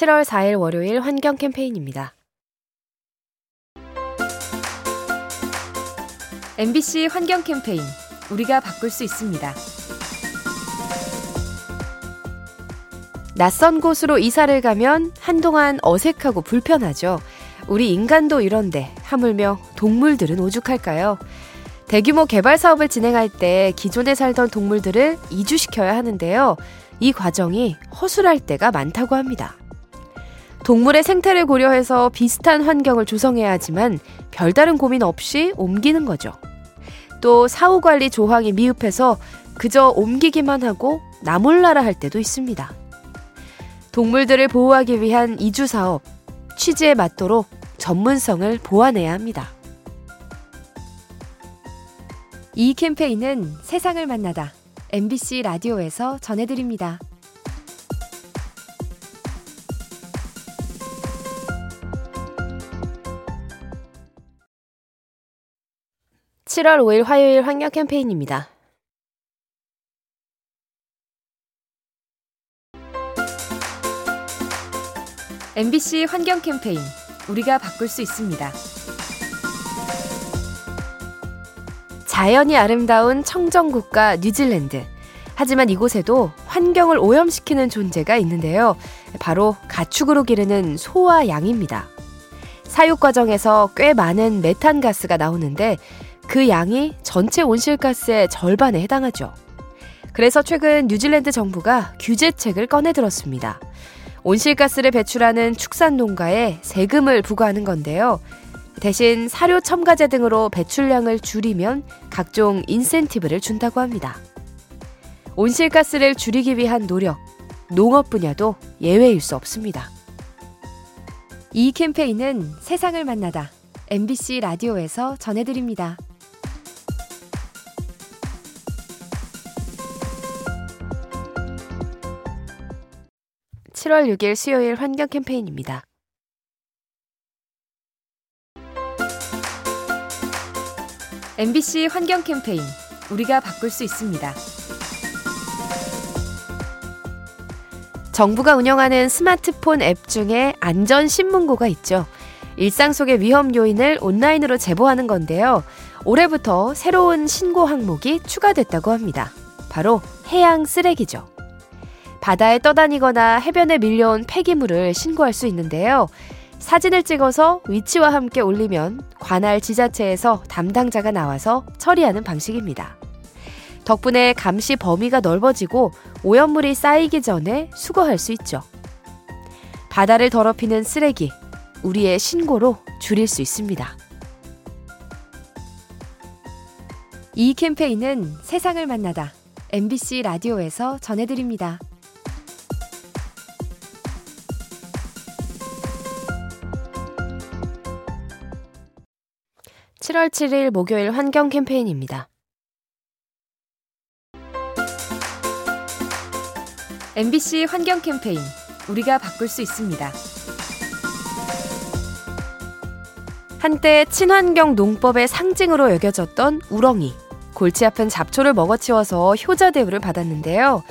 7월 4일 월요일 환경 캠페인입니다. MBC 환경 캠페인 우리가 바꿀 수 있습니다. 낯선 곳으로 이사를 가면 한동안 어색하고 불편하죠. 우리 인간도 이런데 하물며 동물들은 오죽할까요? 대규모 개발 사업을 진행할 때 기존에 살던 동물들을 이주시켜야 하는데요. 이 과정이 허술할 때가 많다고 합니다. 동물의 생태를 고려해서 비슷한 환경을 조성해야 하지만 별다른 고민 없이 옮기는 거죠. 또 사후 관리 조항이 미흡해서 그저 옮기기만 하고 나몰라라 할 때도 있습니다. 동물들을 보호하기 위한 이주 사업, 취지에 맞도록 전문성을 보완해야 합니다. 이 캠페인은 세상을 만나다 MBC 라디오에서 전해드립니다. 7월 5일 화요일 환경 캠페인입니다. MBC 환경 캠페인 우리가 바꿀 수 있습니다. 자연이 아름다운 청정국가 뉴질랜드. 하지만 이곳에도 환경을 오염시키는 존재가 있는데요. 바로 가축으로 기르는 소와 양입니다. 사육 과정에서 꽤 많은 메탄가스가 나오는데 그 양이 전체 온실가스의 절반에 해당하죠. 그래서 최근 뉴질랜드 정부가 규제책을 꺼내 들었습니다. 온실가스를 배출하는 축산 농가에 세금을 부과하는 건데요. 대신 사료 첨가제 등으로 배출량을 줄이면 각종 인센티브를 준다고 합니다. 온실가스를 줄이기 위한 노력, 농업 분야도 예외일 수 없습니다. 이 캠페인은 세상을 만나다 MBC 라디오에서 전해드립니다. 7월 6일 수요일 환경 캠페인입니다. MBC 환경 캠페인 우리가 바꿀 수 있습니다. 정부가 운영하는 스마트폰 앱 중에 안전 신문고가 있죠. 일상 속의 위험 요인을 온라인으로 제보하는 건데요. 올해부터 새로운 신고 항목이 추가됐다고 합니다. 바로 해양 쓰레기죠. 바다에 떠다니거나 해변에 밀려온 폐기물을 신고할 수 있는데요. 사진을 찍어서 위치와 함께 올리면 관할 지자체에서 담당자가 나와서 처리하는 방식입니다. 덕분에 감시 범위가 넓어지고 오염물이 쌓이기 전에 수거할 수 있죠. 바다를 더럽히는 쓰레기, 우리의 신고로 줄일 수 있습니다. 이 캠페인은 세상을 만나다 MBC 라디오에서 전해드립니다. 7월 7일 목요일 환경 캠페인입니다. MBC 환경 캠페인 우리가 바꿀 수 있습니다. 한때 친환경 농법의 상징으로 여겨졌던 우렁이. 골치 아픈 잡초를 먹어치워서 효자 대우를 받았는데요.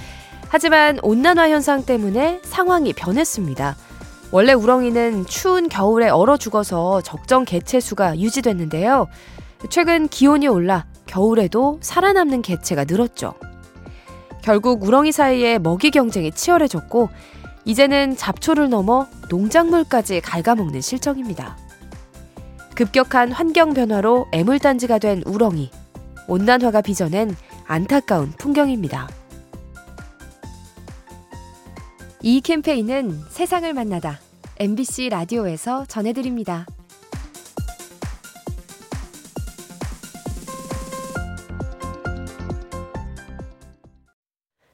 하지만 온난화 현상 때문에 상황이 변했습니다. 원래 우렁이는 추운 겨울에 얼어 죽어서 적정 개체 수가 유지됐는데요. 최근 기온이 올라 겨울에도 살아남는 개체가 늘었죠. 결국 우렁이 사이에 먹이 경쟁이 치열해졌고 이제는 잡초를 넘어 농작물까지 갉아먹는 실정입니다. 급격한 환경 변화로 애물단지가 된 우렁이. 온난화가 빚어낸 안타까운 풍경입니다. 이 캠페인은 세상을 만나다 MBC 라디오에서 전해드립니다.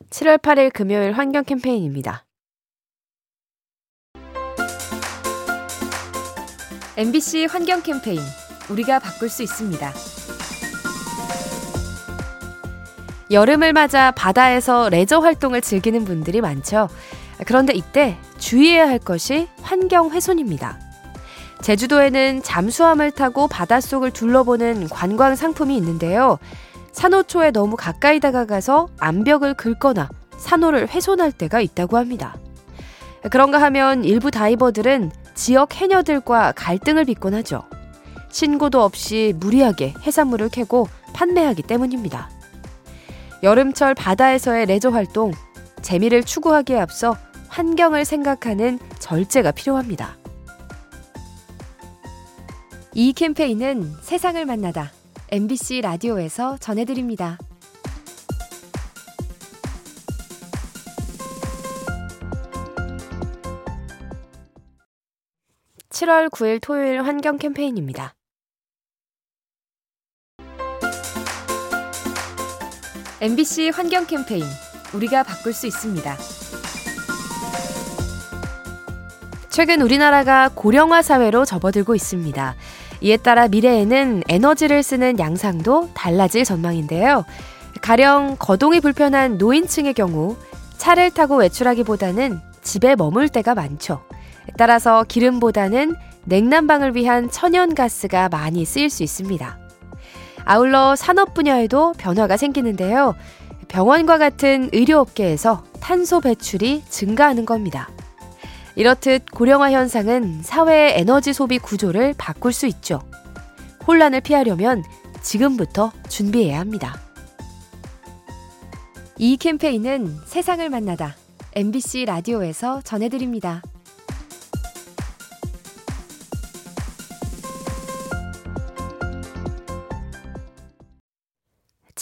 7월 8일 금요일 환경 캠페인입니다. MBC 환경 캠페인 우리가 바꿀 수 있습니다. 여름을 맞아 바다에서 레저 활동을 즐기는 분들이 많죠. 그런데 이때 주의해야 할 것이 환경 훼손입니다. 제주도에는 잠수함을 타고 바닷속을 둘러보는 관광 상품이 있는데요. 산호초에 너무 가까이 다가가서 암벽을 긁거나 산호를 훼손할 때가 있다고 합니다. 그런가 하면 일부 다이버들은 지역 해녀들과 갈등을 빚곤 하죠. 신고도 없이 무리하게 해산물을 캐고 판매하기 때문입니다. 여름철 바다에서의 레저 활동, 재미를 추구하기에 앞서 환경을 생각하는 절제가 필요합니다. 이 캠페인은 세상을 만나다 MBC 라디오에서 전해드립니다. 7월 9일 토요일 환경 캠페인입니다. MBC 환경 캠페인 우리가 바꿀 수 있습니다. 최근 우리나라가 고령화 사회로 접어들고 있습니다. 이에 따라 미래에는 에너지를 쓰는 양상도 달라질 전망인데요. 가령 거동이 불편한 노인층의 경우 차를 타고 외출하기보다는 집에 머물 때가 많죠. 따라서 기름보다는 냉난방을 위한 천연가스가 많이 쓰일 수 있습니다. 아울러 산업 분야에도 변화가 생기는데요. 병원과 같은 의료업계에서 탄소 배출이 증가하는 겁니다. 이렇듯 고령화 현상은 사회의 에너지 소비 구조를 바꿀 수 있죠. 혼란을 피하려면 지금부터 준비해야 합니다. 이 캠페인은 세상을 만나다 MBC 라디오에서 전해드립니다.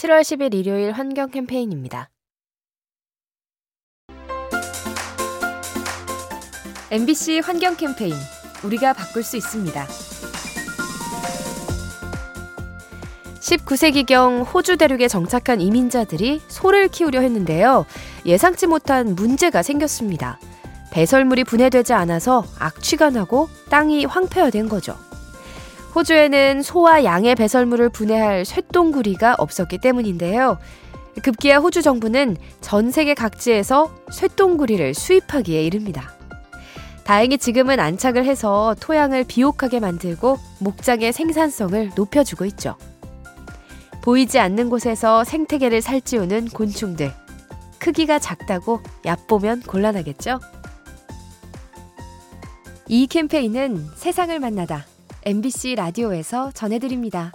7월 10일 일요일 환경 캠페인입니다. MBC 환경 캠페인 우리가 바꿀 수 있습니다. 19세기경 호주 대륙에 정착한 이민자들이 소를 키우려 했는데요. 예상치 못한 문제가 생겼습니다. 배설물이 분해되지 않아서 악취가 나고 땅이 황폐화된 거죠. 호주에는 소와 양의 배설물을 분해할 쇠똥구리가 없었기 때문인데요. 급기야 호주 정부는 전 세계 각지에서 쇠똥구리를 수입하기에 이릅니다. 다행히 지금은 안착을 해서 토양을 비옥하게 만들고 목장의 생산성을 높여주고 있죠. 보이지 않는 곳에서 생태계를 살찌우는 곤충들. 크기가 작다고 얕보면 곤란하겠죠? 이 캠페인은 세상을 만나다 MBC 라디오에서 전해드립니다.